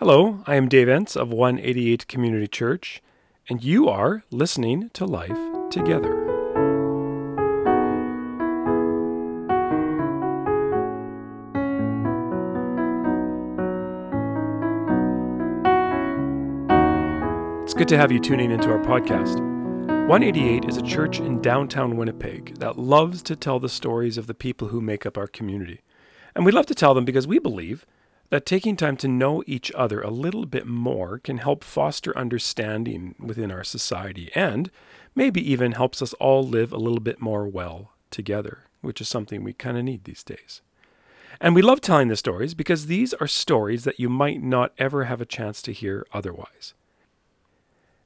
Hello, I am Dave Entz of 188 Community Church, and you are listening to Life Together. It's good to have you tuning into our podcast. 188 is a church in downtown Winnipeg that loves to tell the stories of the people who make up our community. And we love to tell them because we believe that taking time to know each other a little bit more can help foster understanding within our society and maybe even helps us all live a little bit more well together, which is something we kind of need these days. And we love telling the stories because these are stories that you might not ever have a chance to hear otherwise.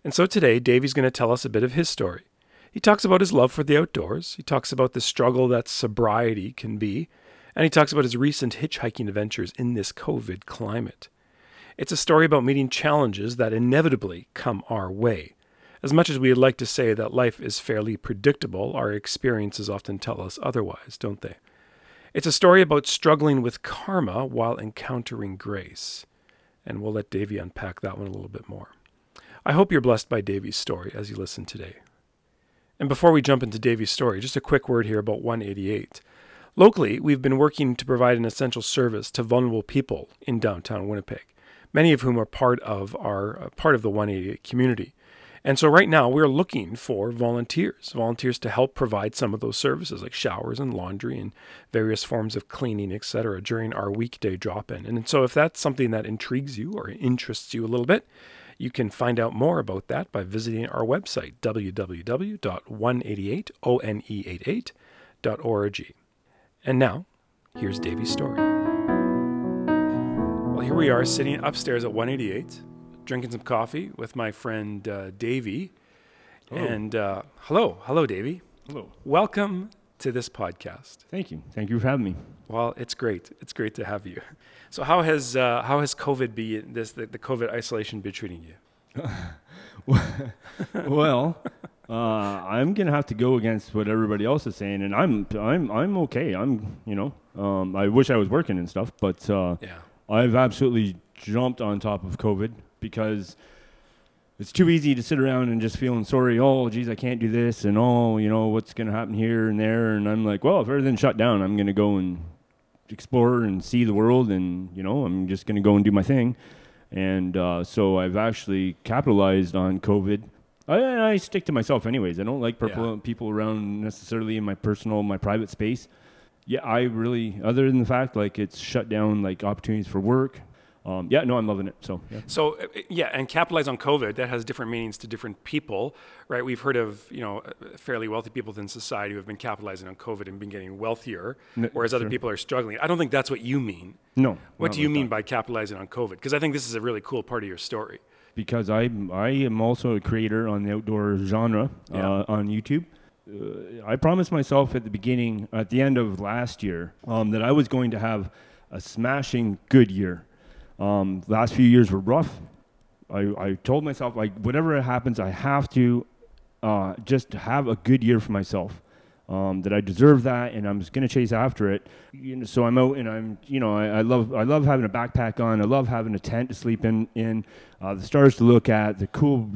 And so today, Davey's going to tell us a bit of his story. He talks about his love for the outdoors, he talks about the struggle that sobriety can be, and he talks about his recent hitchhiking adventures in this COVID climate. It's a story about meeting challenges that inevitably come our way. As much as we would like to say that life is fairly predictable, our experiences often tell us otherwise, don't they? It's a story about struggling with karma while encountering grace. And we'll let Davy unpack that one a little bit more. I hope you're blessed by Davy's story as you listen today. And before we jump into Davy's story, just a quick word here about 188. Locally, we've been working to provide an essential service to vulnerable people in downtown Winnipeg, many of whom are part of our uh, part of the 188 community. And so right now we're looking for volunteers, volunteers to help provide some of those services like showers and laundry and various forms of cleaning, etc. during our weekday drop-in. And so if that's something that intrigues you or interests you a little bit, you can find out more about that by visiting our website www.188oneaate.org. And now, here's Davy's story. Well, here we are sitting upstairs at 188, drinking some coffee with my friend uh, Davey. Hello. And uh, hello, hello, Davy. Hello. Welcome to this podcast. Thank you. Thank you for having me. Well, it's great. It's great to have you. So, how has uh, how has COVID be this the, the COVID isolation been treating you? well, uh, I'm gonna have to go against what everybody else is saying, and I'm I'm I'm okay. I'm you know um, I wish I was working and stuff, but uh, Yeah. I've absolutely jumped on top of COVID because it's too easy to sit around and just feeling sorry. Oh, geez, I can't do this, and oh, you know what's gonna happen here and there, and I'm like, well, if everything's shut down, I'm gonna go and explore and see the world, and you know I'm just gonna go and do my thing. And uh, so I've actually capitalized on COVID. I, I stick to myself anyways. I don't like people, Yeah. people around necessarily in my personal, my private space. Yeah, I really, other than the fact like it's shut down like opportunities for work. Um, yeah, no, I'm loving it. So yeah. So uh, yeah, and capitalize on COVID. That has different meanings to different people, right? We've heard of you know uh, fairly wealthy people within society who have been capitalizing on COVID and been getting wealthier, whereas other people are struggling. I don't think that's what you mean. No. What do you mean that. by capitalizing on COVID? Because I think this is a really cool part of your story. Because I I am also a creator on the outdoor genre Yeah. uh, on YouTube. Uh, I promised myself at the beginning, at the end of last year, um, that I was going to have a smashing good year. Um, last few years were rough. I, I told myself like whatever happens, I have to uh, just have a good year for myself. Um, that I deserve that, and I'm just gonna chase after it. You know, so I'm out, and I'm, you know, I, I love, I love having a backpack on. I love having a tent to sleep in, in uh, the stars to look at, the cool,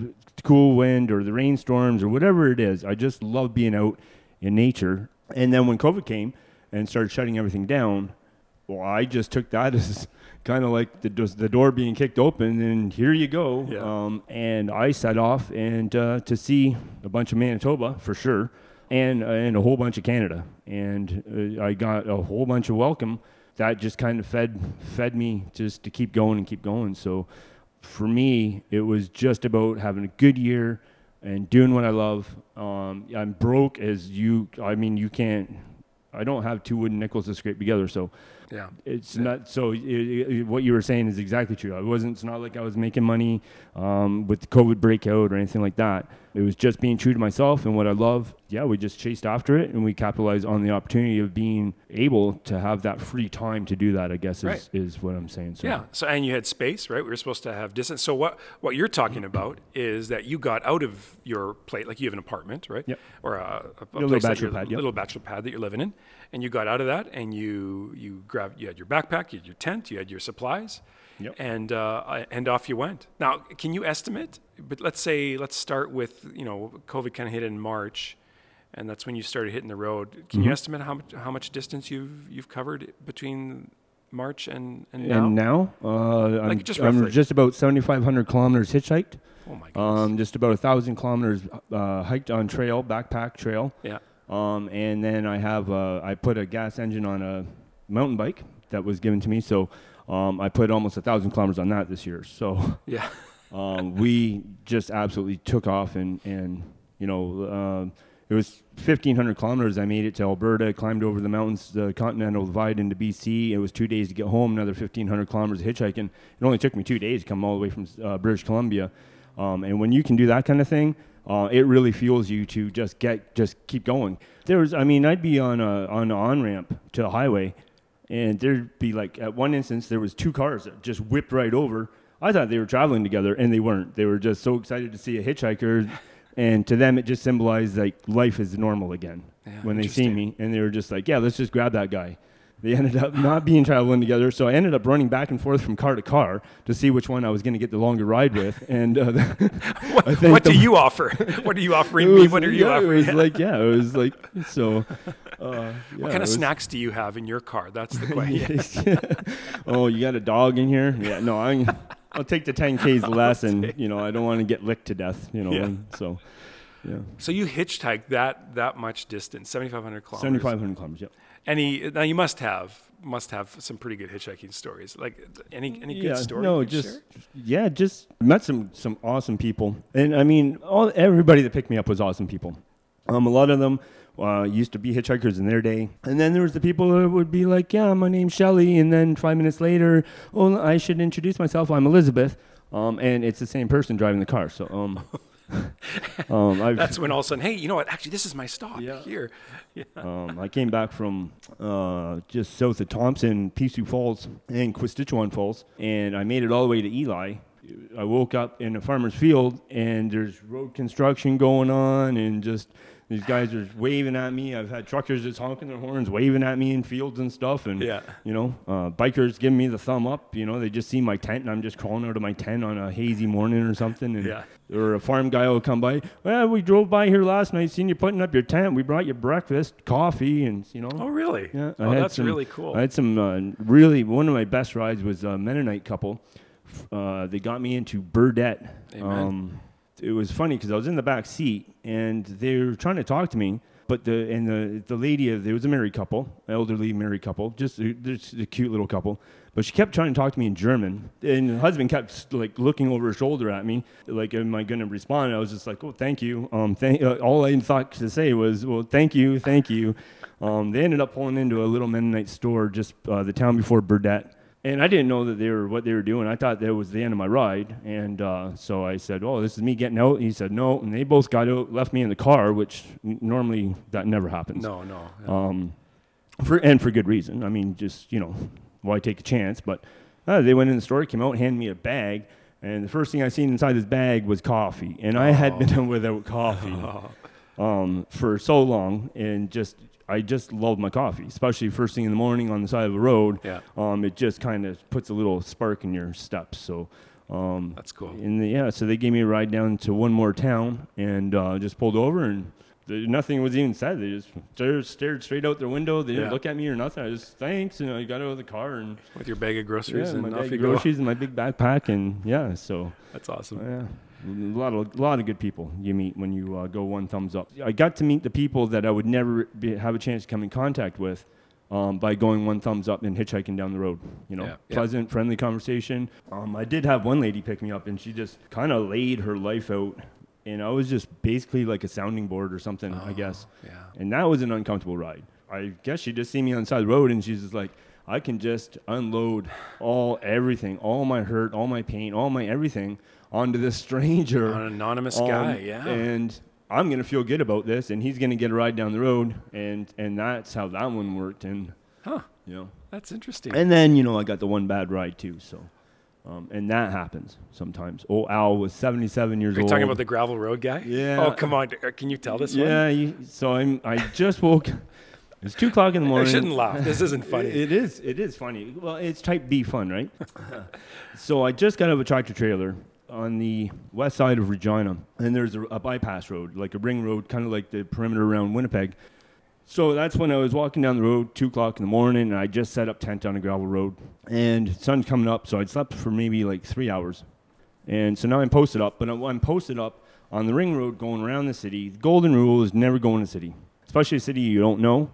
cool wind, or the rainstorms, or whatever it is. I just love being out in nature. And then when COVID came and started shutting everything down, well, I just took that as kind of like the, the door being kicked open, and here you go. Yeah. Um, and I set off and uh, to see a bunch of Manitoba for sure, and uh, and a whole bunch of Canada, and uh, I got a whole bunch of welcome. That just kind of fed fed me just to keep going and keep going. So for me, it was just about having a good year and doing what I love. Um, I'm broke as you. I mean, you can't. I don't have two wooden nickels to scrape together, so Yeah. it's not so. i i what you were saying is exactly true. I wasn't. It's not like I was making money um, with the COVID breakout or anything like that. It was just being true to myself and what I love. Yeah, we just chased after it and we capitalized on the opportunity of being able to have that free time to do that. I guess is, Right. is what I'm saying. So Yeah. So and you had space, right? We were supposed to have distance. So what what you're talking about is that you got out of your plate, like you have an apartment, right? Yep. Or a, a, little place that bachelor pad, yep. little bachelor pad that you're living in, and you got out of that, and you you grabbed you had your backpack, you had your tent, you had your supplies, Yep. and uh, and off you went. Now, can you estimate? But let's say let's start with you know COVID kind of hit in March, and that's when you started hitting the road. Can you Mhm. estimate how much how much distance you've you've covered between March and and now? And now, uh, I'm, Like, just I'm just about 7,500 kilometers hitchhiked. oh my goodness. Um, just about a thousand kilometers uh, hiked on trail, backpack trail. yeah. Um, and then I have uh, I put a gas engine on a mountain bike that was given to me. So um, I put almost a thousand kilometers on that this year. So Yeah. um, we just absolutely took off, and and you know um it was 1,500 kilometers. I made it to Alberta, climbed over the mountains, the Continental Divide into BC. It was two days to get home. Another 1,500 kilometers of hitchhiking. It only took me two days to come all the way from uh, British Columbia. Um, and when you can do that kind of thing, uh, it really fuels you to just get just keep going. There was, I mean, I'd be on a on an on ramp to the highway, and there'd be like at one instance there was two cars that just whipped right over. I thought they were traveling together, and they weren't. They were just so excited to see a hitchhiker, and to them it just symbolized like life is normal again Yeah, when they see me, and they were just like, "Yeah, let's just grab that guy." They ended up not being traveling together, so I ended up running back and forth from car to car to see which one I was going to get the longer ride with. And uh, What, I think what do you offer? What are you offering it me? What are you yeah, offering? It was like, yeah, it was like so. Uh, what kind of snacks do you have in your car? That's the question. oh, you got a dog in here? Yeah, no, I, I'll take the 10Ks less, and you know, I don't want to get licked to death. You know, Yeah. so yeah, So you hitchhiked that that much distance, 7,500 kilometers. 7,500 kilometers. Yep. Any now you must have must have some pretty good hitchhiking stories. Like any any good story? No, just share? yeah, just met some some awesome people, and I mean, all everybody that picked me up was awesome people. Um, a lot of them uh, used to be hitchhikers in their day, and then there was the people that would be like, "Yeah, my name's Shelly," and then five minutes later, "Oh, I should introduce myself. I'm Elizabeth," um, and it's the same person driving the car. So, um, um, I've, That's when all of a sudden, hey, you know what? Actually, this is my stop Yeah. here. Yeah. Um, I came back from uh, just south of Thompson, Pisew Falls, and Kwasitchewan Falls, and I made it all the way to Elie. I woke up in a farmer's field, and there's road construction going on, and just these guys are waving at me. I've had truckers just honking their horns, waving at me in fields and stuff, and Yeah. you know, uh, bikers giving me the thumb up. You know, they just see my tent, and I'm just crawling out of my tent on a hazy morning or something, and Yeah. or a farm guy will come by. Well, we drove by here last night, seen you putting up your tent. We brought you breakfast, coffee, and you know. Oh, really? Yeah, Oh, that's some- really cool. I had some uh, really one of my best rides was a Mennonite couple. Uh, they got me into Burdett. Amen. Um, it was funny because I was in the back seat and they were trying to talk to me, but the and the the lady there was a married couple, elderly married couple, just just a cute little couple. But she kept trying to talk to me in German, and the husband kept like looking over his shoulder at me, like, "Am I going to respond?" I was just like, "Oh, thank you." Um, thank. Uh, all I thought to say was, "Well, thank you, thank you." Um, they ended up pulling into a little Mennonite store just uh, the town before Burdett, and I didn't know that they were what they were doing. I thought that was the end of my ride, and uh, so I said, "Oh, this is me getting out." And He said, "No," and they both got out, left me in the car, which n- normally that never happens. no, no. no. Um, for and for good reason. I mean, just you know, why take a chance? But uh, they went in the store, came out, handed me a bag, and the first thing I seen inside this bag was coffee, and I had been without coffee um, for so long, and just I just love my coffee, especially first thing in the morning on the side of the road. Yeah. Um, it just kind of puts a little spark in your steps. So. Um, That's cool. and the, yeah, so they gave me a ride down to one more town and uh, just pulled over and th- nothing was even said. They just stared, stared straight out their window. They didn't Yeah. look at me or nothing. I just thanks and I got out of the car and With your bag of groceries yeah, and my bag you of go. groceries and my big backpack and yeah. So That's awesome. yeah, a lot of a lot of good people you meet when you uh, go one thumbs up. I got to meet the people that I would never be, have a chance to come in contact with. Um, by going one thumbs up and hitchhiking down the road, you know, Yeah, yeah. pleasant, friendly conversation. Um, I did have one lady pick me up, and she just kind of laid her life out, and I was just basically like a sounding board or something, I guess. Yeah. And that was an uncomfortable ride. I guess she just seen me on the side of the road, and she's just like, I can just unload all everything, all my hurt, all my pain, all my everything onto this stranger. An anonymous Um, guy. Yeah. And I'm gonna feel good about this, and he's gonna get a ride down the road, and and that's how that one worked, and huh. you know. That's interesting. And then you know I got the one bad ride too, so. Um, and that happens sometimes. Oh, Al was 77 years old. Are you old. talking about the gravel road guy? Yeah. Oh, come on. Uh, Can you tell this one? Yeah, so I'm. I just woke. It's two o'clock in the morning. I shouldn't laugh. This isn't funny. It, it is. It is funny. Well, it's type B fun, right? so I just got out of a tractor trailer on the west side of Regina, and there's a, a bypass road, like a ring road, kind of like the perimeter around Winnipeg. So that's when I was walking down the road, two o'clock in the morning, and I just set up tent on a gravel road, and sun's coming up, so I'd slept for maybe like three hours, and so now I'm posted up, but I'm I'm posted up on the ring road going around the city. The golden rule is never go in a city, especially a city you don't know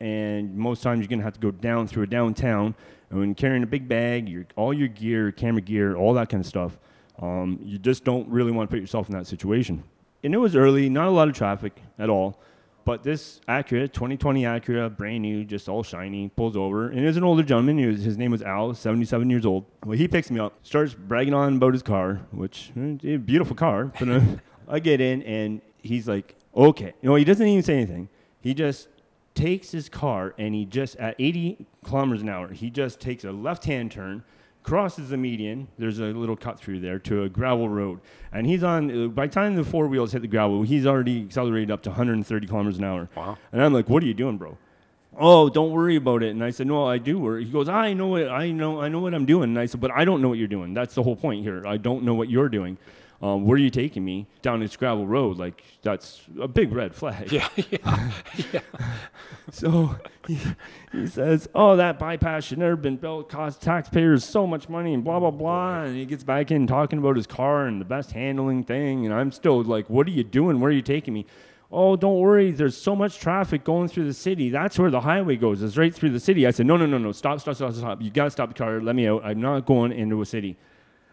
and most times you're gonna have to go down through a downtown. And when carrying a big bag, your all your gear, camera gear, all that kind of stuff, um, you just don't really want to put yourself in that situation. And it was early, not a lot of traffic at all. But this Acura, 2020 Acura, brand new, just all shiny, pulls over, and is an older gentleman. Was, his name was Al, 77 years old. Well, he picks me up, starts bragging on about his car, which eh, beautiful car. But uh, I get in, and he's like, "Okay," you know, he doesn't even say anything. He just takes his car and he just at 80 kilometers an hour he just takes a left-hand turn crosses the median there's a little cut through there to a gravel road. And he's on uh, by the time the four wheels hit the gravel he's already accelerated up to 130 kilometers an hour. Wow. and i'm like what are you doing bro? Oh don't worry about it. And i said no i do worry. He goes i know what i know i know what i'm doing. And i said but i don't know what you're doing. That's the whole point here. I don't know what you're doing um, where are you taking me down this gravel road like that's a big red flag Yeah, yeah. yeah. so he, he says, "Oh, that bypass should never been built. Cost taxpayers so much money, and blah blah blah." And he gets back in talking about his car and the best handling thing. And I'm still like, "What are you doing? Where are you taking me?" Oh, don't worry. There's so much traffic going through the city. That's where the highway goes. It's right through the city. I said, "No, no, no, no. Stop, stop, stop, stop. You gotta stop the car. Let me out. I'm not going into a city."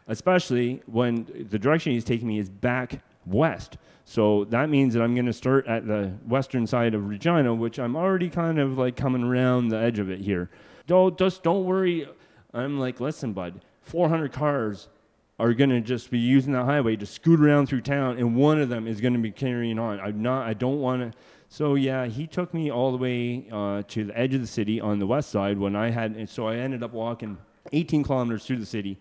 Especially when the direction he's taking me is back west. So that means that I'm going to start at the western side of Regina, which I'm already kind of like coming around the edge of it here. Don't just don't worry. I'm like, listen, bud, 400 cars are going to just be using that highway to scoot around through town, and one of them is going to be carrying on. I'm not. I don't want to. So yeah, he took me all the way uh, to the edge of the city on the west side when I had. And so I ended up walking 18 kilometers through the city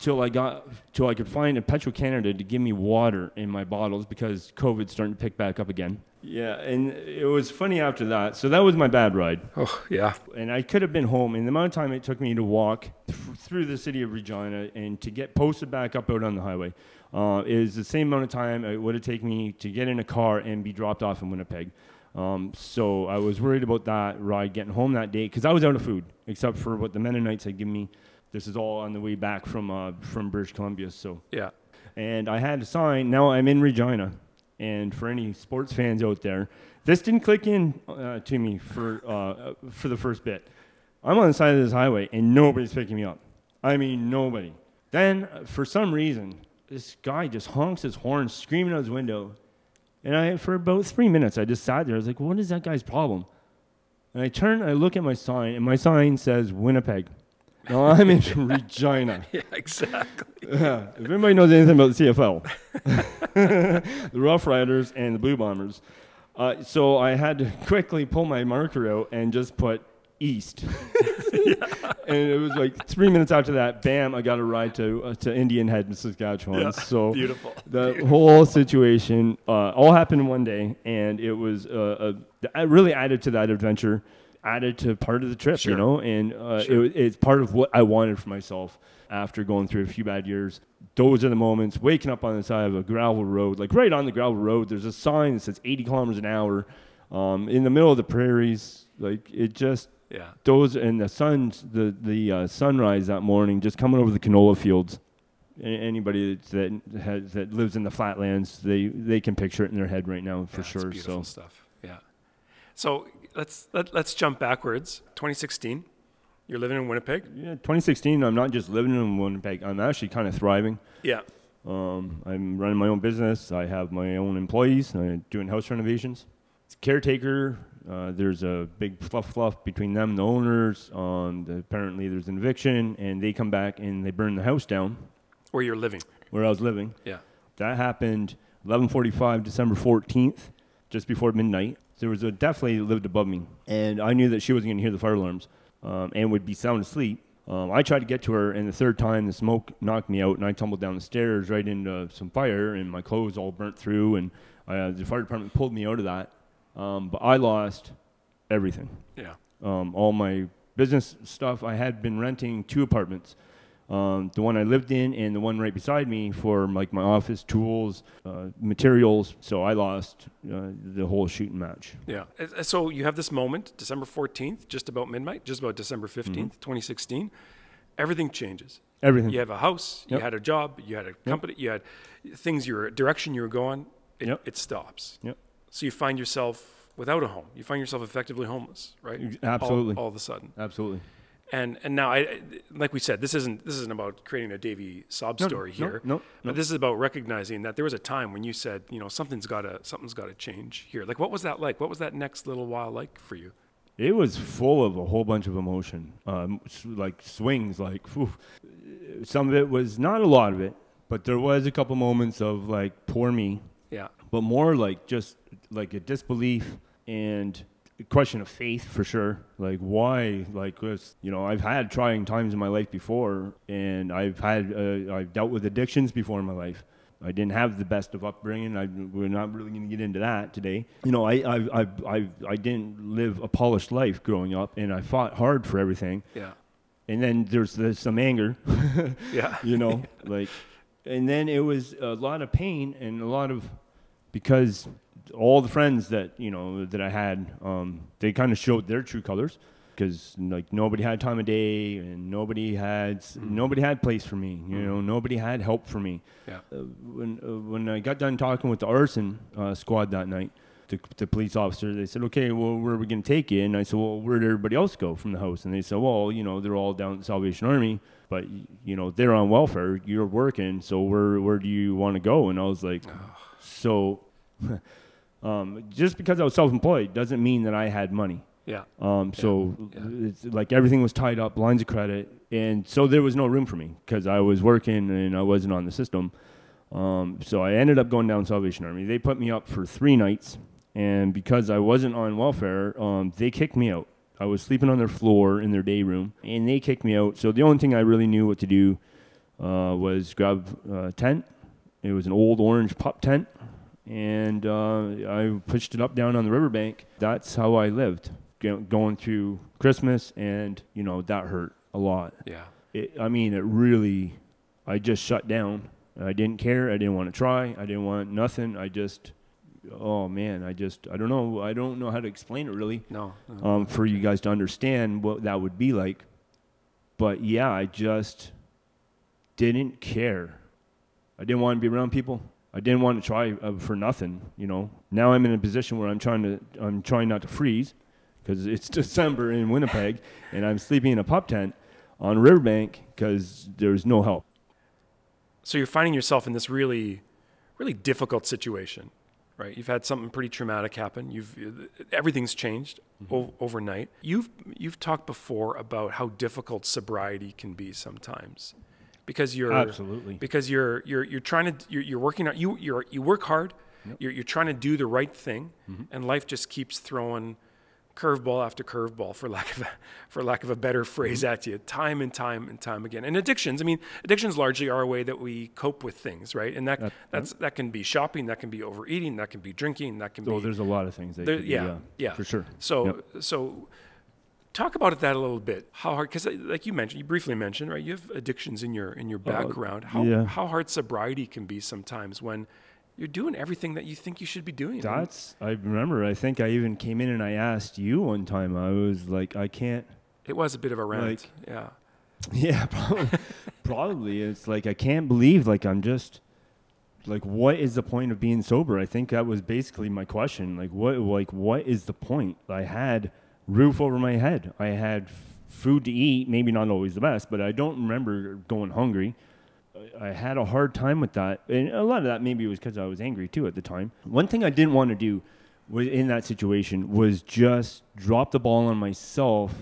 till I got till I could find a Petro Canada to give me water in my bottles because COVID's starting to pick back up again. Yeah, and it was funny after that. So that was my bad ride, Oh, yeah. and I could have been home. And the amount of time it took me to walk th- through the city of Regina and to get posted back up out on the highway uh, is the same amount of time it would have taken me to get in a car and be dropped off in Winnipeg. Um, so I was worried about that ride getting home that day because I was out of food, except for what the Mennonites had given me. This is all on the way back from uh, from British Columbia. So Yeah. and I had a sign. Now I'm in Regina, and for any sports fans out there, this didn't click in uh, to me for uh, for the first bit. I'm on the side of this highway, and nobody's picking me up. I mean, nobody. Then, uh, for some reason, this guy just honks his horn, screaming out his window, and I, for about three minutes, I just sat there. I was like, "What is that guy's problem?" And I turn, I look at my sign, and my sign says Winnipeg. Now I'm in Regina. Yeah, exactly. Yeah. If anybody knows anything about the CFL, the Rough Riders and the Blue Bombers. Uh, so I had to quickly pull my marker out and just put east. and it was like three minutes after that, bam! I got a ride to uh, to Indian Head in Saskatchewan. Yeah. So Beautiful. the whole situation uh, all happened in one day, and it was uh, a, really added to that adventure, added to part of the trip, Sure. you know, and uh, Sure. it, it's part of what I wanted for myself after going through a few bad years. Those are the moments, waking up on the side of a gravel road, like right on the gravel road. There's a sign that says 80 kilometers an hour, um, in the middle of the prairies. Like it just Yeah. those and the sun the the uh, sunrise that morning just coming over the canola fields anybody that has that lives in the flatlands they they can picture it in their head right now for Yeah, sure beautiful so stuff. So let's let, let's jump backwards. 2016. You're living in Winnipeg. yeah 2016 i'm not just living in winnipeg i'm actually kind of thriving Yeah. um, i'm running my own business i have my own employees i'm doing house renovations caretaker uh, there's a big fluff fluff between them and the owners um, the, apparently there's an eviction and they come back and they burn the house down Where you're living. where i was living Yeah. That happened 11:45 December 14th, just before midnight. There was a deaf lady that lived above me, and I knew that she wasn't going to hear the fire alarms um, and would be sound asleep. Um, I tried to get to her, and the third time the smoke knocked me out, and I tumbled down the stairs right into some fire, and my clothes all burnt through, and uh, the fire department pulled me out of that. Um, but I lost everything. Yeah. Um, all my business stuff. I had been renting two apartments. Um, the one I lived in and the one right beside me for like my office tools, uh, materials. So I lost uh, the whole shooting match. Yeah. Uh, So you have this moment, December 14th, just about midnight, just about December 15th, 2016. Everything changes. Everything. You have a house, you had a job, you had a company, you had things, your direction you were going. It, Yep. it stops. Yep. So you find yourself without a home. You find yourself effectively homeless, right? Ex- All- absolutely. All, of a sudden. Absolutely. And and now I like we said, this isn't this isn't about creating a Davy sob No, story no, here. no, no. But this is about recognizing that there was a time when you said, you know, something's gotta something's gotta change here. Like what was that like? What was that next little while like for you? It was full of a whole bunch of emotion, um, like swings. Like whew. some of it was not a lot of it, but there was a couple moments of like poor me, Yeah. but more like just like a disbelief and question of faith for sure. Like why? Like you know I've had trying times in my life before, and I've had uh, I've dealt with addictions before in my life. I didn't have the best of upbringing. I, we're not really going to get into that today. You know, I, I, I, I, I didn't live a polished life growing up, and I fought hard for everything. Yeah. And then there's, there's some anger, Yeah. you know, like, and then it was a lot of pain and a lot of because all the friends that you know that I had, um, they kind of showed their true colors because like nobody had time of day and nobody had s nobody had place for me. You know, nobody had help for me. Yeah. Uh, when uh, when I got done talking with the arson uh, squad that night, the, the police officer, they said, "Okay, well, where are we going to take you?" And I said, "Well, where did everybody else go from the house?" And they said, "Well, you know, they're all down at the Salvation Army, but you know, they're on welfare. You're working, so where where do you want to go?" And I was like, "So." Um, just because I was self-employed doesn't mean that I had money. Yeah. Um, so Yeah. it's like everything was tied up, lines of credit, and so there was no room for me because I was working and I wasn't on the system. Um, so I ended up going down Salvation Army. They put me up for three nights, and because I wasn't on welfare, um, they kicked me out. I was sleeping on their floor in their day room, and they kicked me out. So the only thing I really knew what to do uh, was grab a tent. It was an old orange pup tent, and uh, I pushed it up down on the riverbank. That's how I lived, go- going through Christmas, and you know that hurt a lot. Yeah. It, I mean, it really. I just shut down. I didn't care. I didn't want to try. I didn't want nothing. I just. Oh man, I just. I don't know. I don't know how to explain it really No. no. um, for you guys to understand what that would be like. But yeah, I just didn't care. I didn't want to be around people. I didn't want to try uh, for nothing. You know. Now I'm in a position where I'm trying to. I'm trying not to freeze because it's December in Winnipeg, and I'm sleeping in a pup tent on a riverbank because there's no help. so you're finding yourself in this really really difficult situation right you've had something pretty traumatic happen you've everything's changed o- overnight you've you've talked before about how difficult sobriety can be sometimes because you're Absolutely. because you're you're you're trying to you're, you're working on you you're you work hard you're, you're trying to do the right thing mm-hmm. and life just keeps throwing curveball after curveball for lack of a, for lack of a better phrase mm-hmm. at you time and time and time again and addictions i mean addictions largely are a way that we cope with things right and that That- that's that can be shopping that can be overeating that can be drinking that can So be there's a lot of things. That there- could be, yeah, yeah, for sure. So, Yep. so talk about that a little bit. How hard? Because, like you mentioned, you briefly mentioned, right? You have addictions in your in your background. how Uh, yeah. how hard sobriety can be sometimes when you're doing everything that you think you should be doing. That's. I remember. I think I even came in and I asked you one time. I was like, I can't. it was a bit of a rant. Like- yeah, Yeah, probably. probably. It's like I can't believe like I'm just like what is the point of being sober? I think that was basically my question. Like what like what is the point? I had roof over my head. I had food to eat, maybe not always the best, but I don't remember going hungry. I- had a hard time with that. And a lot of that maybe was because I was angry too at the time. One thing I didn't want to do was in that situation was just drop the ball on myself.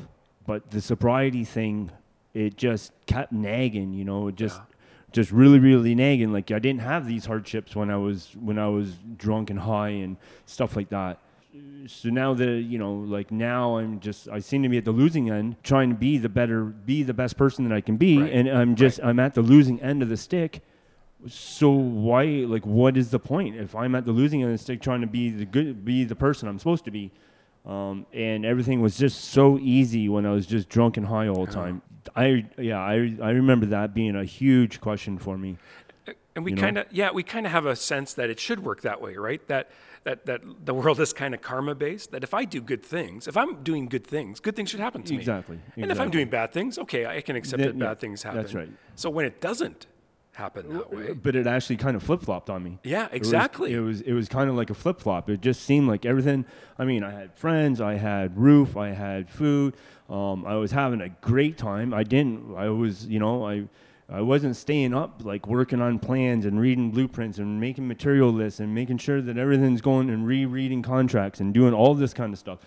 But the sobriety thing, it just kept nagging, you know, it just Yeah. just really, really nagging. Like I didn't have these hardships when I was when I was drunk and high and stuff like that. So now that you know, like now I'm just I seem to be at the losing end, trying to be the better, be the best person that I can be, Right. and I'm just I'm at the losing end of the stick. So why, like, what is the point if I'm at the losing end of the stick, trying to be the good, be the person I'm supposed to be? Um, and everything was just so easy when I was just drunk and high all the time. I yeah, I I remember that being a huge question for me. And we You know? kind of, yeah, we kind of have a sense that it should work that way, right? That that that the world is kind of karma based. That if I do good things, if I'm doing good things, good things should happen to me. Exactly, And if I'm doing bad things, okay, I can accept that yeah, bad things happen. that's right. So when it doesn't happen that way, But it actually kind of flip flopped on me. yeah, It was- exactly. It was it was, kind of like a flip flop. It just seemed like everything. I mean, I had friends, I had roof, I had food. Um, I was having a great time. I didn't. I was, you know, I. I wasn't staying up like working on plans and reading blueprints and making material lists and making sure that everything's going and rereading contracts and doing all this kind of stuff.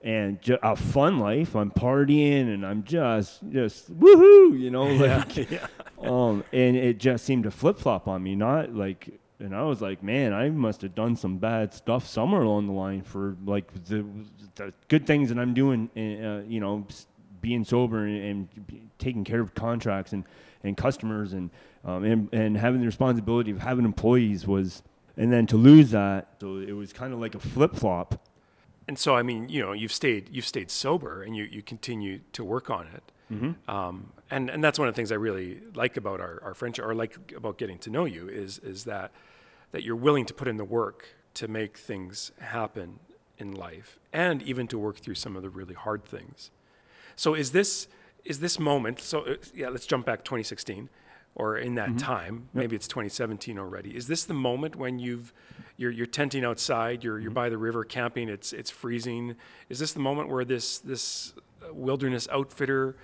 And ju- a fun life. I'm partying and I'm just just woohoo, you know, like yeah. um, and it just seemed to flip flop on me. Not like, and I was like, man, I must have done some bad stuff somewhere along the line for like the, the good things that I'm doing. Uh, you know, being sober and, and taking care of contracts and and customers and um, and and having the responsibility of having employees was, and then to lose that, so it was kind of like a flip flop. And so, I mean, you know, you've stayed you've stayed sober, and you you continue to work on it. Mm-hmm. Um, and and that's one of the things I really like about our, our friendship, or like about getting to know you, is is that that you're willing to put in the work to make things happen in life, and even to work through some of the really hard things. So is this is this moment? So uh, yeah, let's jump back 2016, or in that time, maybe it's 2017 already. Is this the moment when you've you're, you're tenting outside, you're you're by the river camping, it's it's freezing. Is this the moment where this this uh, wilderness outfitter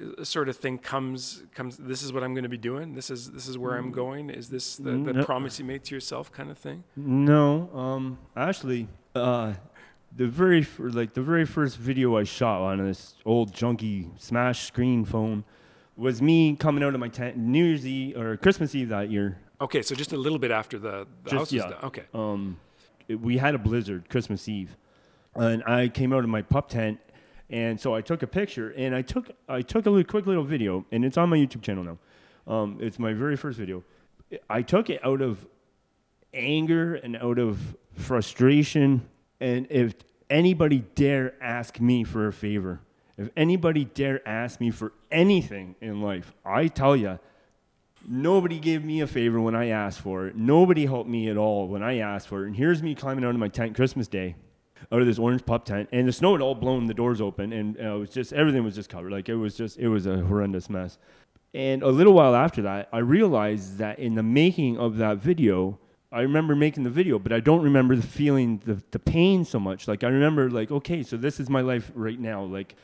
uh, sort of thing comes comes? This is what I'm going to be doing. This is this is where I'm going. Is this the, the No. promise you made to yourself, kind of thing? No, um, actually, uh, the very fir- like the very first video I shot on this old junky smash screen phone was me coming out of my tent New Year's Eve or Christmas Eve that year. Okay, so just a little bit after the, the house Just was yeah. done. Okay. Um, it- we had a blizzard Christmas Eve, and I came out of my pup tent, and so I took a picture and I took I took a little, quick little video, and it's on my YouTube channel now. Um, it's my very first video. I took it out of anger and out of frustration, and if anybody dare ask me for a favor, if anybody dare ask me for anything in life, I tell you, Nobody gave me a favor when I asked for it. Nobody helped me at all when I asked for it. And here's me climbing out of my tent Christmas Day, out of this orange pup tent, and the snow had all blown the doors open, and uh, it was just everything was just covered. Like it was just it was a horrendous mess. And a little while after that, I realized that in the making of that video, I remember making the video, but I don't remember the feeling the the pain so much. Like I remember like okay, so this is my life right now. Like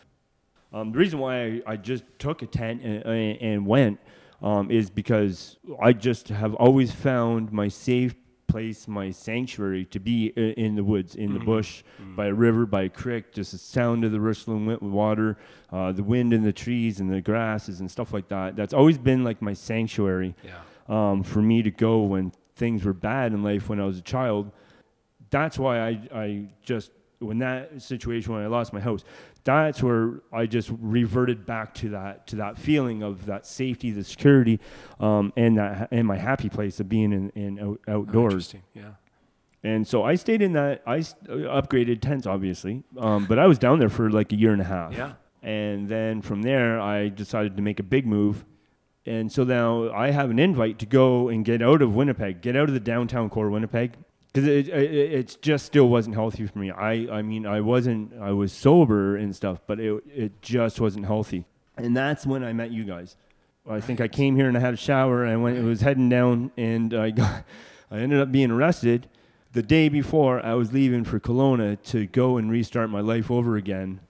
um, the reason why I, I just took a tent and, and, went um, is because I just have always found my safe place, my sanctuary to be in the woods, in the bush, by a river, by a creek, just the sound of the rustling water, uh, the wind in the trees and the grasses and stuff like that. That's always been like my sanctuary Yeah. um, for me to go when things were bad in life when I was a child. That's why I, I just, when that situation, when I lost my house, that's where I just reverted back to that, to that feeling of that safety, the security, um, and that, and my happy place of being in, in out, Oh, outdoors. interesting. Yeah. And so I stayed in that, I upgraded tents, obviously, um, but I was down there for like a year and a half. Yeah. And then from there, I decided to make a big move. And so now I have an invite to go and get out of Winnipeg, get out of the downtown core of Winnipeg, because it, it, it just still wasn't healthy for me. I, I mean, I wasn't, I was sober and stuff, but it, it just wasn't healthy. And that's when I met you guys. I think I came here and I had a shower. And I went, was heading down, and I got, I ended up being arrested. The day before, I was leaving for Kelowna to go and restart my life over again.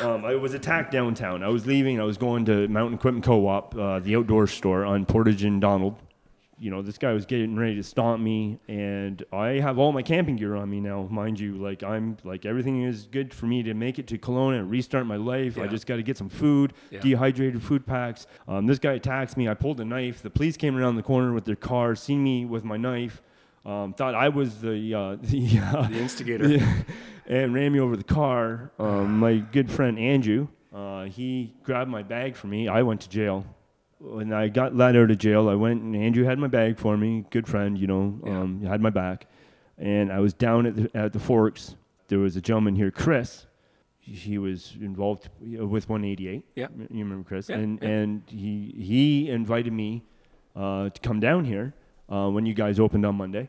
Um, I was attacked downtown. I was leaving. I was going to Mountain Equipment Co-op, uh, the outdoor store on Portage and Donald. You know, this guy was getting ready to stomp me, and I have all my camping gear on me now, mind you. Like I'm, like everything is good for me to make it to Kelowna and restart my life. I just got to get some food, Yeah. dehydrated food packs. Um, this guy attacks me. I pulled a knife. The police came around the corner with their car, seen me with my knife, um, thought I was the uh, the. Uh, The instigator. yeah, and ran me over the car. Um, my good friend Andrew, uh, he grabbed my bag for me. I went to jail. When I got let out of jail, I went and Andrew had my bag for me. Good friend, you know, Yeah. um, had my back. And I was down at the, at the Forks. there was a gentleman here, Chris. He was involved with 188. Yeah. you remember Chris, Yeah, and yeah. and he he invited me uh, to come down here uh, when you guys opened on Monday,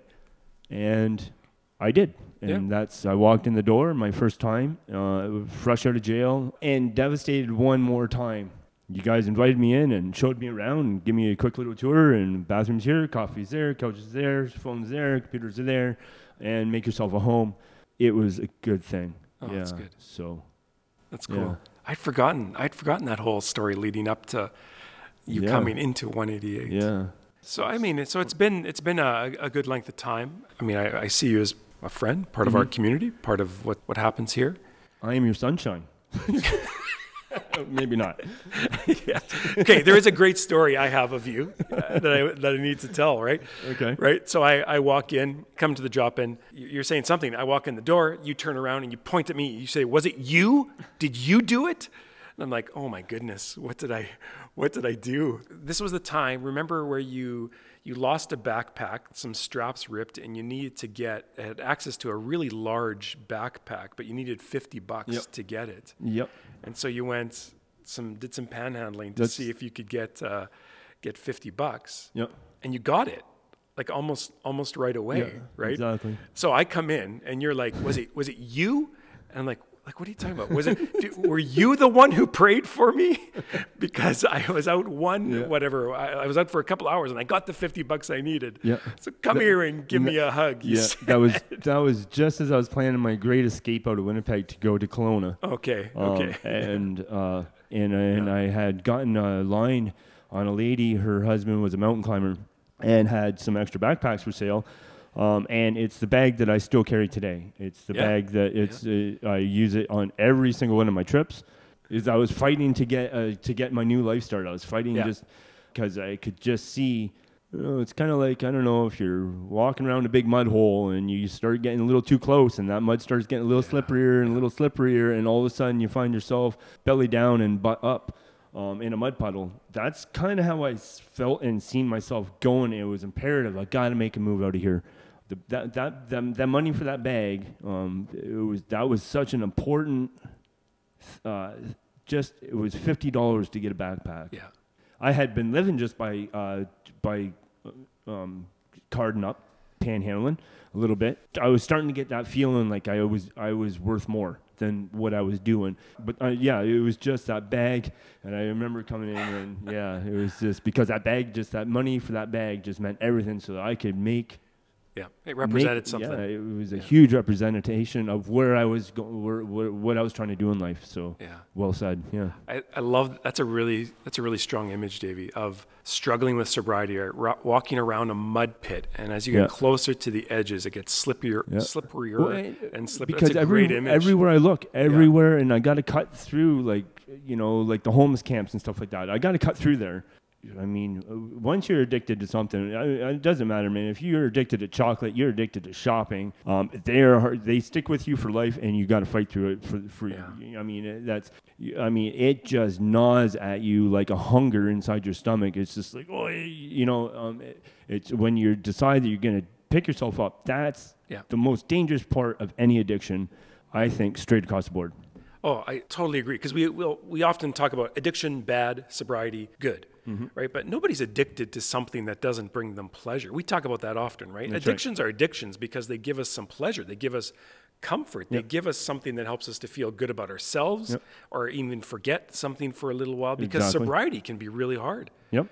and I did. And that's I walked in the door my first time, uh, fresh out of jail, and devastated one more time. You guys invited me in and showed me around and give me a quick little tour. And bathrooms here, coffee's there, couches there, phones there, computers are there, and make yourself a home. It was a good thing. Oh, yeah. that's good. So That's cool. Yeah. I'd forgotten. I'd forgotten that whole story leading up to you Yeah. coming into 188. yeah, So I mean, so it's been it's been a, a good length of time. I mean, I, I see you as a friend, part of our Mhm. community, part of what what happens here. I am your sunshine. Maybe not. yeah. Okay, there is a great story I have of you uh, that I that I need to tell. Right. Okay. Right. So I, I walk in, come to the drop in. You- You're saying something. I walk in the door. You turn around and you point at me. You say, "Was it you? Did you do it?" And I'm like, "Oh my goodness, what did I, what did I do?" This was the time. Remember where you you lost a backpack, some straps ripped, and you needed to get had access to a really large backpack, but you needed 50 bucks Yep. to get it. Yep. And so you went some did some panhandling to That's- see if you could get uh, get 50 bucks Yep. and you got it like almost almost right away, Yeah, right? Exactly. So I come in and you're like, "Was it was it you?" And I'm like, "Like what are you talking about? Was it do- were you the one who prayed for me because I was out one Yeah. whatever. I, I was out for a couple hours and I got the 50 bucks I needed. Yeah. So come That- here and give me a hug. Yeah, said. that was that was just as I was planning my great escape out of Winnipeg to go to Kelowna. Okay. Um, Okay. and uh, and and I had gotten a line on a lady. Her husband was a mountain climber and had some extra backpacks for sale. Um, and it's the bag that I still carry today. It's the Yeah. bag that it's uh, I use it on every single one of my trips. Is I was fighting to get uh, to get my new life started. I was fighting Yeah. just because I could just see. You know, it's kind of like I don't know if you're walking around a big mud hole and you start getting a little too close, and that mud starts getting a little slipperier and a little slipperier, and all of a sudden you find yourself belly down and butt up um, in a mud puddle. That's kind of how I felt and seen myself going. It was imperative. I got to make a move out of here. The, that that that that money for that bag, um, it was that was such an important. Uh, just it was fifty dollars to get a backpack. yeah. I had been living just by uh, by uh, um, carding up, panhandling a little bit. I was starting to get that feeling like I was I was worth more than what I was doing. But uh, yeah, it was just that bag, and I remember coming in and yeah, it was just because that bag, just that money for that bag, just meant everything, so that I could make. Yeah. It represented make- something. Yeah, it was a Yeah. huge representation of where I was going, where, where, what I was trying to do in life. So yeah. well said. Yeah. I, I love that's a really that's a really strong image, Davey, of struggling with sobriety or ro- walking around a mud pit, and as you get Yeah. closer to the edges, it gets slippier, Yeah. slipperier, Well, and- and slippery. because That's a every, great image. everywhere I look, everywhere, and I got to cut through like you know like the homeless camps and stuff like that. I got to cut through there. I mean, uh, once you're addicted to something, it doesn't matter, man. If you're addicted to chocolate, you're addicted to shopping. Um, they are they stick with you for life, and you got to fight through it for for. Yeah. I mean, it- that's. I mean, it just gnaws at you like a hunger inside your stomach. It's just like, oh, you know, um, it, it's when you decide that you're gonna pick yourself up. That's Yeah. the most dangerous part of any addiction, I think, straight across the board. Oh, I totally agree. Because we will we often talk about addiction, bad, sobriety, good, Mm-hmm. right? But nobody's addicted to something that doesn't bring them pleasure. We talk about that often, right? That's right. Addictions are addictions because they give us some pleasure. They give us comfort. They give us something that helps us to feel good about ourselves, Yep. or even forget something for a little while. Because Exactly. sobriety can be really hard. Yep.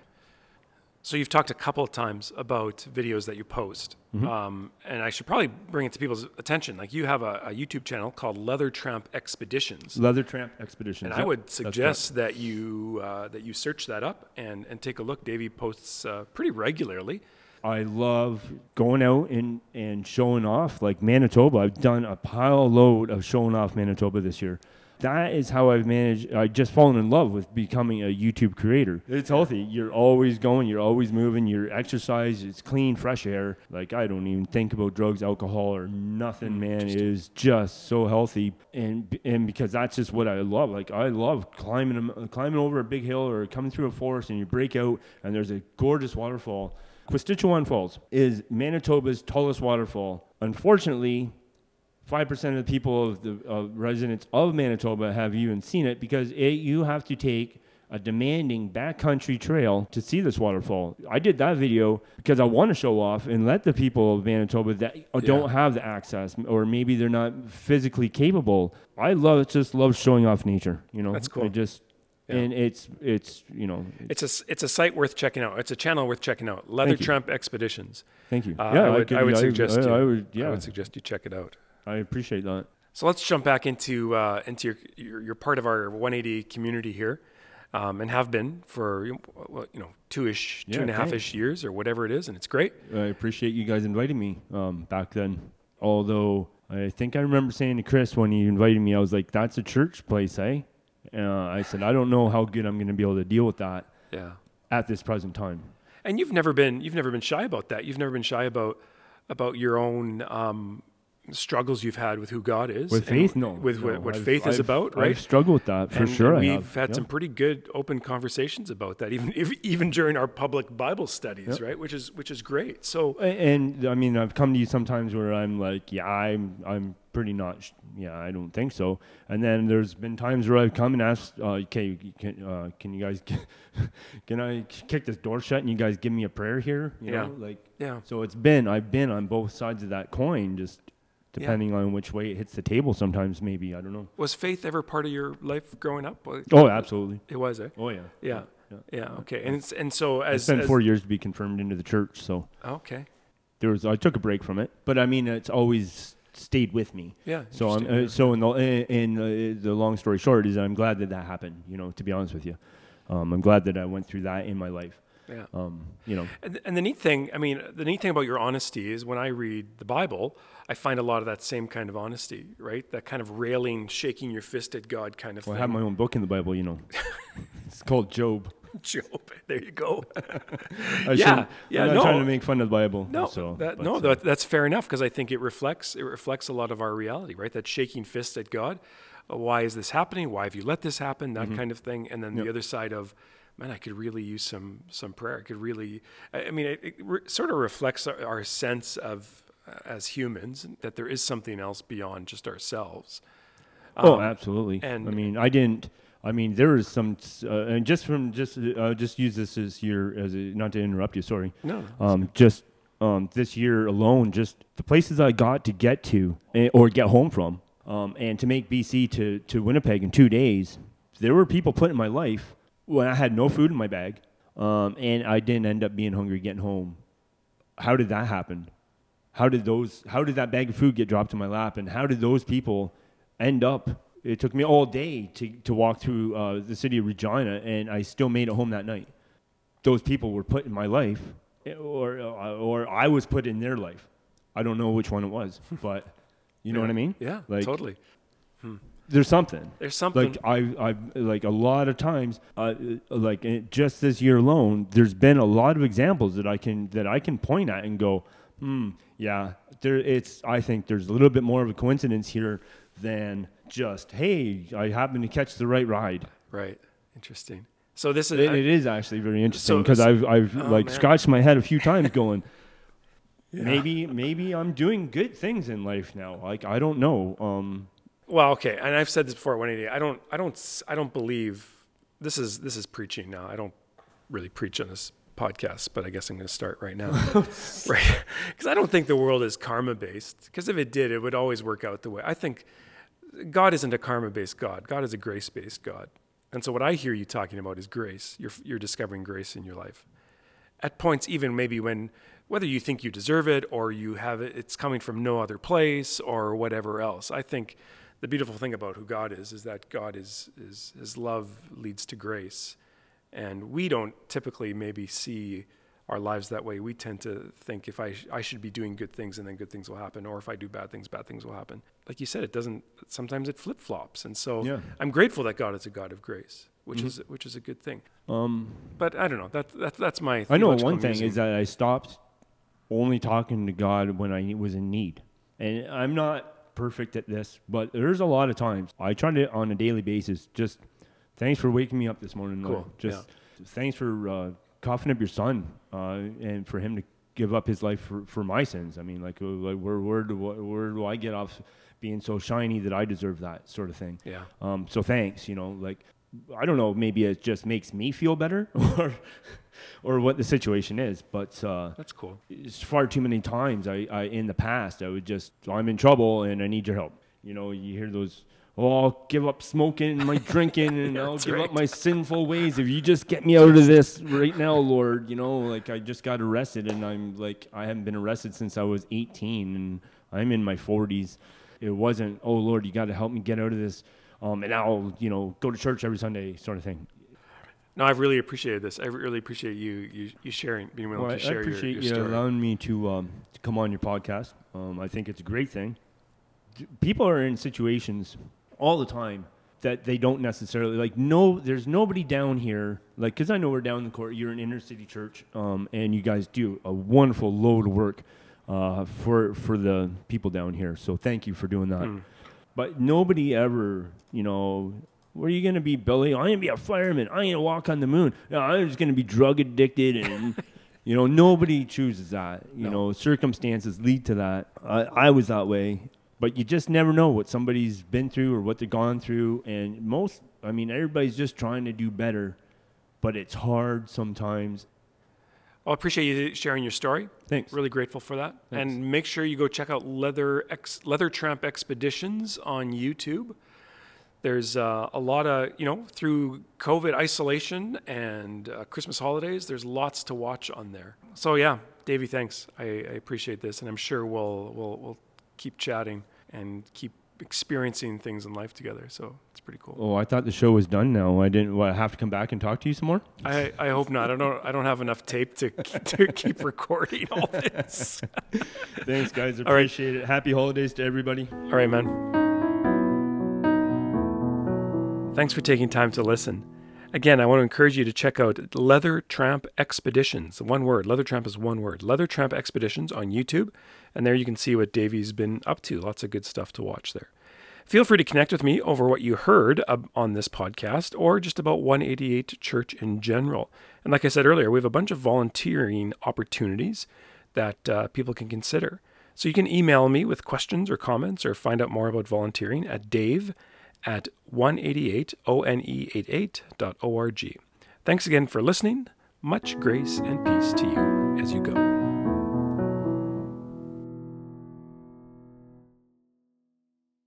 So you've talked a couple of times about videos that you post, Mm-hmm. um, and I should probably bring it to people's attention. Like you have a, a YouTube channel called Leather Tramp Expeditions. Leather Tramp Expeditions. And I would suggest that you uh, that you search that up and, and take a look. Davey posts uh, pretty regularly. I love going out and, and showing off. Like Manitoba, I've done a pile load of showing off Manitoba this year. That is how I've managed. I just fallen in love with becoming a YouTube creator. It's healthy. You're always going. You're always moving. Your exercise. It's clean, fresh air. Like I don't even think about drugs, alcohol, or nothing. Hmm, man, it is just so healthy. And and because that's just what I love. Like I love climbing climbing over a big hill or coming through a forest, and you break out, and there's a gorgeous waterfall. Kwasitchewan Falls is Manitoba's tallest waterfall. Unfortunately, five percent of the people of the uh, residents of Manitoba have even seen it because it, you have to take a demanding backcountry trail to see this waterfall. I did that video because I want to show off and let the people of Manitoba that uh, don't have the access or maybe they're not physically capable. I love just love showing off nature. You know, That's cool. I just Yeah. and it's it's you know. It's a s- it's a site worth checking out. It's a channel worth checking out. Leather. Tramp Expeditions. Thank you. Uh, yeah, I would, I would suggest I, you. I would, yeah, I would suggest you check it out. I appreciate that. So let's jump back into uh, into your, your you're part of our 180 community here, um, and have been for you know, two Yeah, and a half ish years or whatever it is, and it's great. I appreciate you guys inviting me um, back then. Although I think I remember saying to Chris when he invited me, I was like, "That's a church place, eh?" Uh, I said, "I don't know how good I'm going to be able to deal with that Yeah. at this present time." And you've never been you've never been shy about that. You've never been shy about about your own um, struggles you've had with who God is. With faith, no. With no. what, what I've- faith is I've- about, right? I've struggled with that for and, sure. and we've had some pretty good open conversations about that, even if, even during our public Bible studies, right? Which is which is great. So A- And I mean, I've come to you sometimes where I'm like, yeah, I'm, I'm pretty not, sh- yeah, I don't think so. And then there's been times where I've come and asked, uh, okay, can, uh, can you guys, can I kick this door shut and you guys give me a prayer here? You Yeah. know, like, yeah, so it's been, I've been on both sides of that coin, just depending on which way it hits the table. Sometimes, maybe I don't know. was faith ever part of your life growing up? Oh, absolutely. It was, eh? Oh yeah. Yeah, yeah. yeah. Okay, and it's, and so as, It's been as four years to be confirmed into the church, so okay, there was. I took a break from it, but I mean, it's always stayed with me. yeah. So I'm uh, so in the in uh, the long story short is I'm glad that that happened. You know, to be honest with you, um, I'm glad that I went through that in my life. yeah. Um, you know, And, and the neat thing, I mean, the neat thing about your honesty is when I read the Bible, I find a lot of that same kind of honesty, right? That kind of railing, shaking your fist at God kind of well, I have my own book in the Bible. You know, it's called Job. Job. There you go. Yeah, yeah. I'm not no. trying to make fun of the Bible. No, so, that, no, uh, that, that's fair enough because I think it reflects it reflects a lot of our reality, right? That shaking fist at God. Uh, why is this happening? Why have you let this happen? That Mm-hmm. kind of thing. And then the other side of, man, I could really use some some prayer. I could really. I, I mean, it, it re- sort of reflects our, our sense of uh, as humans that there is something else beyond just ourselves. oh, Um, absolutely. and- I mean, I didn't. I mean, there is some, uh, and just from just uh, just use this as your as a, not to interrupt you. Sorry. No, um, just um, this year alone, just the places I got to get to eh, or get home from, um, and to make BC to, to Winnipeg in two days, there were people put in my life when I had no food in my bag, um, and I didn't end up being hungry getting home. How did that happen? How did those? How did that bag of food get dropped in my lap? And how did those people end up? It took me all day to, to walk through uh, the city of Regina, and I still made it home that night those people were put in my life, or uh, or I was put in their life. I don't know which one it was, but you know what I mean. Yeah, Like- totally. There's something. There's something. Like I, I like a lot of times, uh, like uh, just this year alone, there's been a lot of examples that I can that I can point at and go, hmm, yeah, there. It's. I think there's a little bit more of a coincidence here than just hey, I happen to catch the right ride. right. Interesting. So this is It, it is actually very interesting So- because I've I've Oh, like man. scratched my head a few times going. Yeah. Maybe maybe I'm doing good things in life now. Like I don't know. Um, Well, okay, and I've said this before. at 180. I don't, I don't, I don't believe this is this is preaching now. I don't really preach on this podcast, but I guess I'm going to start right now, right? Because I don't think the world is karma based. Because if it did, it would always work out the way I think. God isn't a karma based God. God is a grace based God. And so what I hear you talking about is grace. You're you're discovering grace in your life. At points, even maybe when whether you think you deserve it or you have it, it's coming from no other place or whatever else. I think the beautiful thing about who God is is that God is is His love leads to grace, and we don't typically maybe see our lives that way. We tend to think if I sh- I should be doing good things and then good things will happen, or if I do bad things, bad things will happen. Like you said, it doesn't. Sometimes it flip flops, and so Yeah. I'm grateful that God is a God of grace, which is which is a good thing. um, But I don't know. That, that that's my. I know one thing musing. is that I stopped only talking to God when I was in need, and I'm not perfect at this, but there's a lot of times I try to on a daily basis. Just thanks for waking me up this morning. Lord. Cool, Just thanks for uh, coughing up your son uh, and for him to give up his life for, for my sins. I mean, like, uh, like where where do where do I get off being so shiny that I deserve that sort of thing? Yeah. Um, so thanks. You know, like I don't know, maybe it just makes me feel better, or or what the situation is. But uh, That's cool. it's far too many times. I, I in the past I would just I'm in trouble and I need your help. You know, you hear those. Oh, I'll give up smoking and my drinking, and I'll give right. up my sinful ways. If you just get me out of this right now, Lord, you know, like I just got arrested, and I'm like I haven't been arrested since I was 18, and I'm in my 40s. It wasn't, oh Lord, you got to help me get out of this, um, and I'll, you know, go to church every Sunday, sort of thing. No, I've really appreciated this. I really appreciate you you, you sharing, being willing Well, I, to I share appreciate your, you your story. allowing me to, um, to come on your podcast. Um, I think it's a great thing. People are in situations all the time that they don't necessarily like. No, there's nobody down here like because I know we're down in the court. You're an inner city church, um, and you guys do a wonderful load of work uh, for for the people down here. So thank you for doing that. Mm. But nobody ever, you know, where are you going to be, Billy? I'm going to be a fireman. I'm going to walk on the moon. No, I'm just going to be drug addicted. And, you know, nobody chooses that. You No. know, circumstances lead to that. I, I was that way. But you just never know what somebody's been through or what they've gone through. And most, I mean, everybody's just trying to do better. But it's hard sometimes. Well, I appreciate you sharing your story. Thanks. Really grateful for that. Thanks. And make sure you go check out Leather Ex- Leather Tramp Expeditions on YouTube. There's uh, a lot of, you know, through COVID isolation and uh, Christmas holidays, there's lots to watch on there. So yeah, Davey, thanks. I, I appreciate this, and I'm sure we'll we'll we'll keep chatting and keep experiencing things in life together. So it's pretty cool. Oh, I thought the show was done now. I didn't what, have to come back and talk to you some more? I, I hope not. I don't I don't have enough tape to to keep recording all this. Thanks, guys. Right. Appreciate it. Happy holidays to everybody. All right, man. Thanks for taking time to listen. Again, I want to encourage you to check out Leather Tramp Expeditions. One word. Leather Tramp is one word. Leather Tramp Expeditions on YouTube. And there you can see what Davey's been up to. Lots of good stuff to watch there. Feel free to connect with me over what you heard on this podcast or just about 188 Church in general. And like I said earlier, we have a bunch of volunteering opportunities that uh, people can consider. So you can email me with questions or comments or find out more about volunteering at dave at 188one88.org. Thanks again for listening. Much grace and peace to you as you go.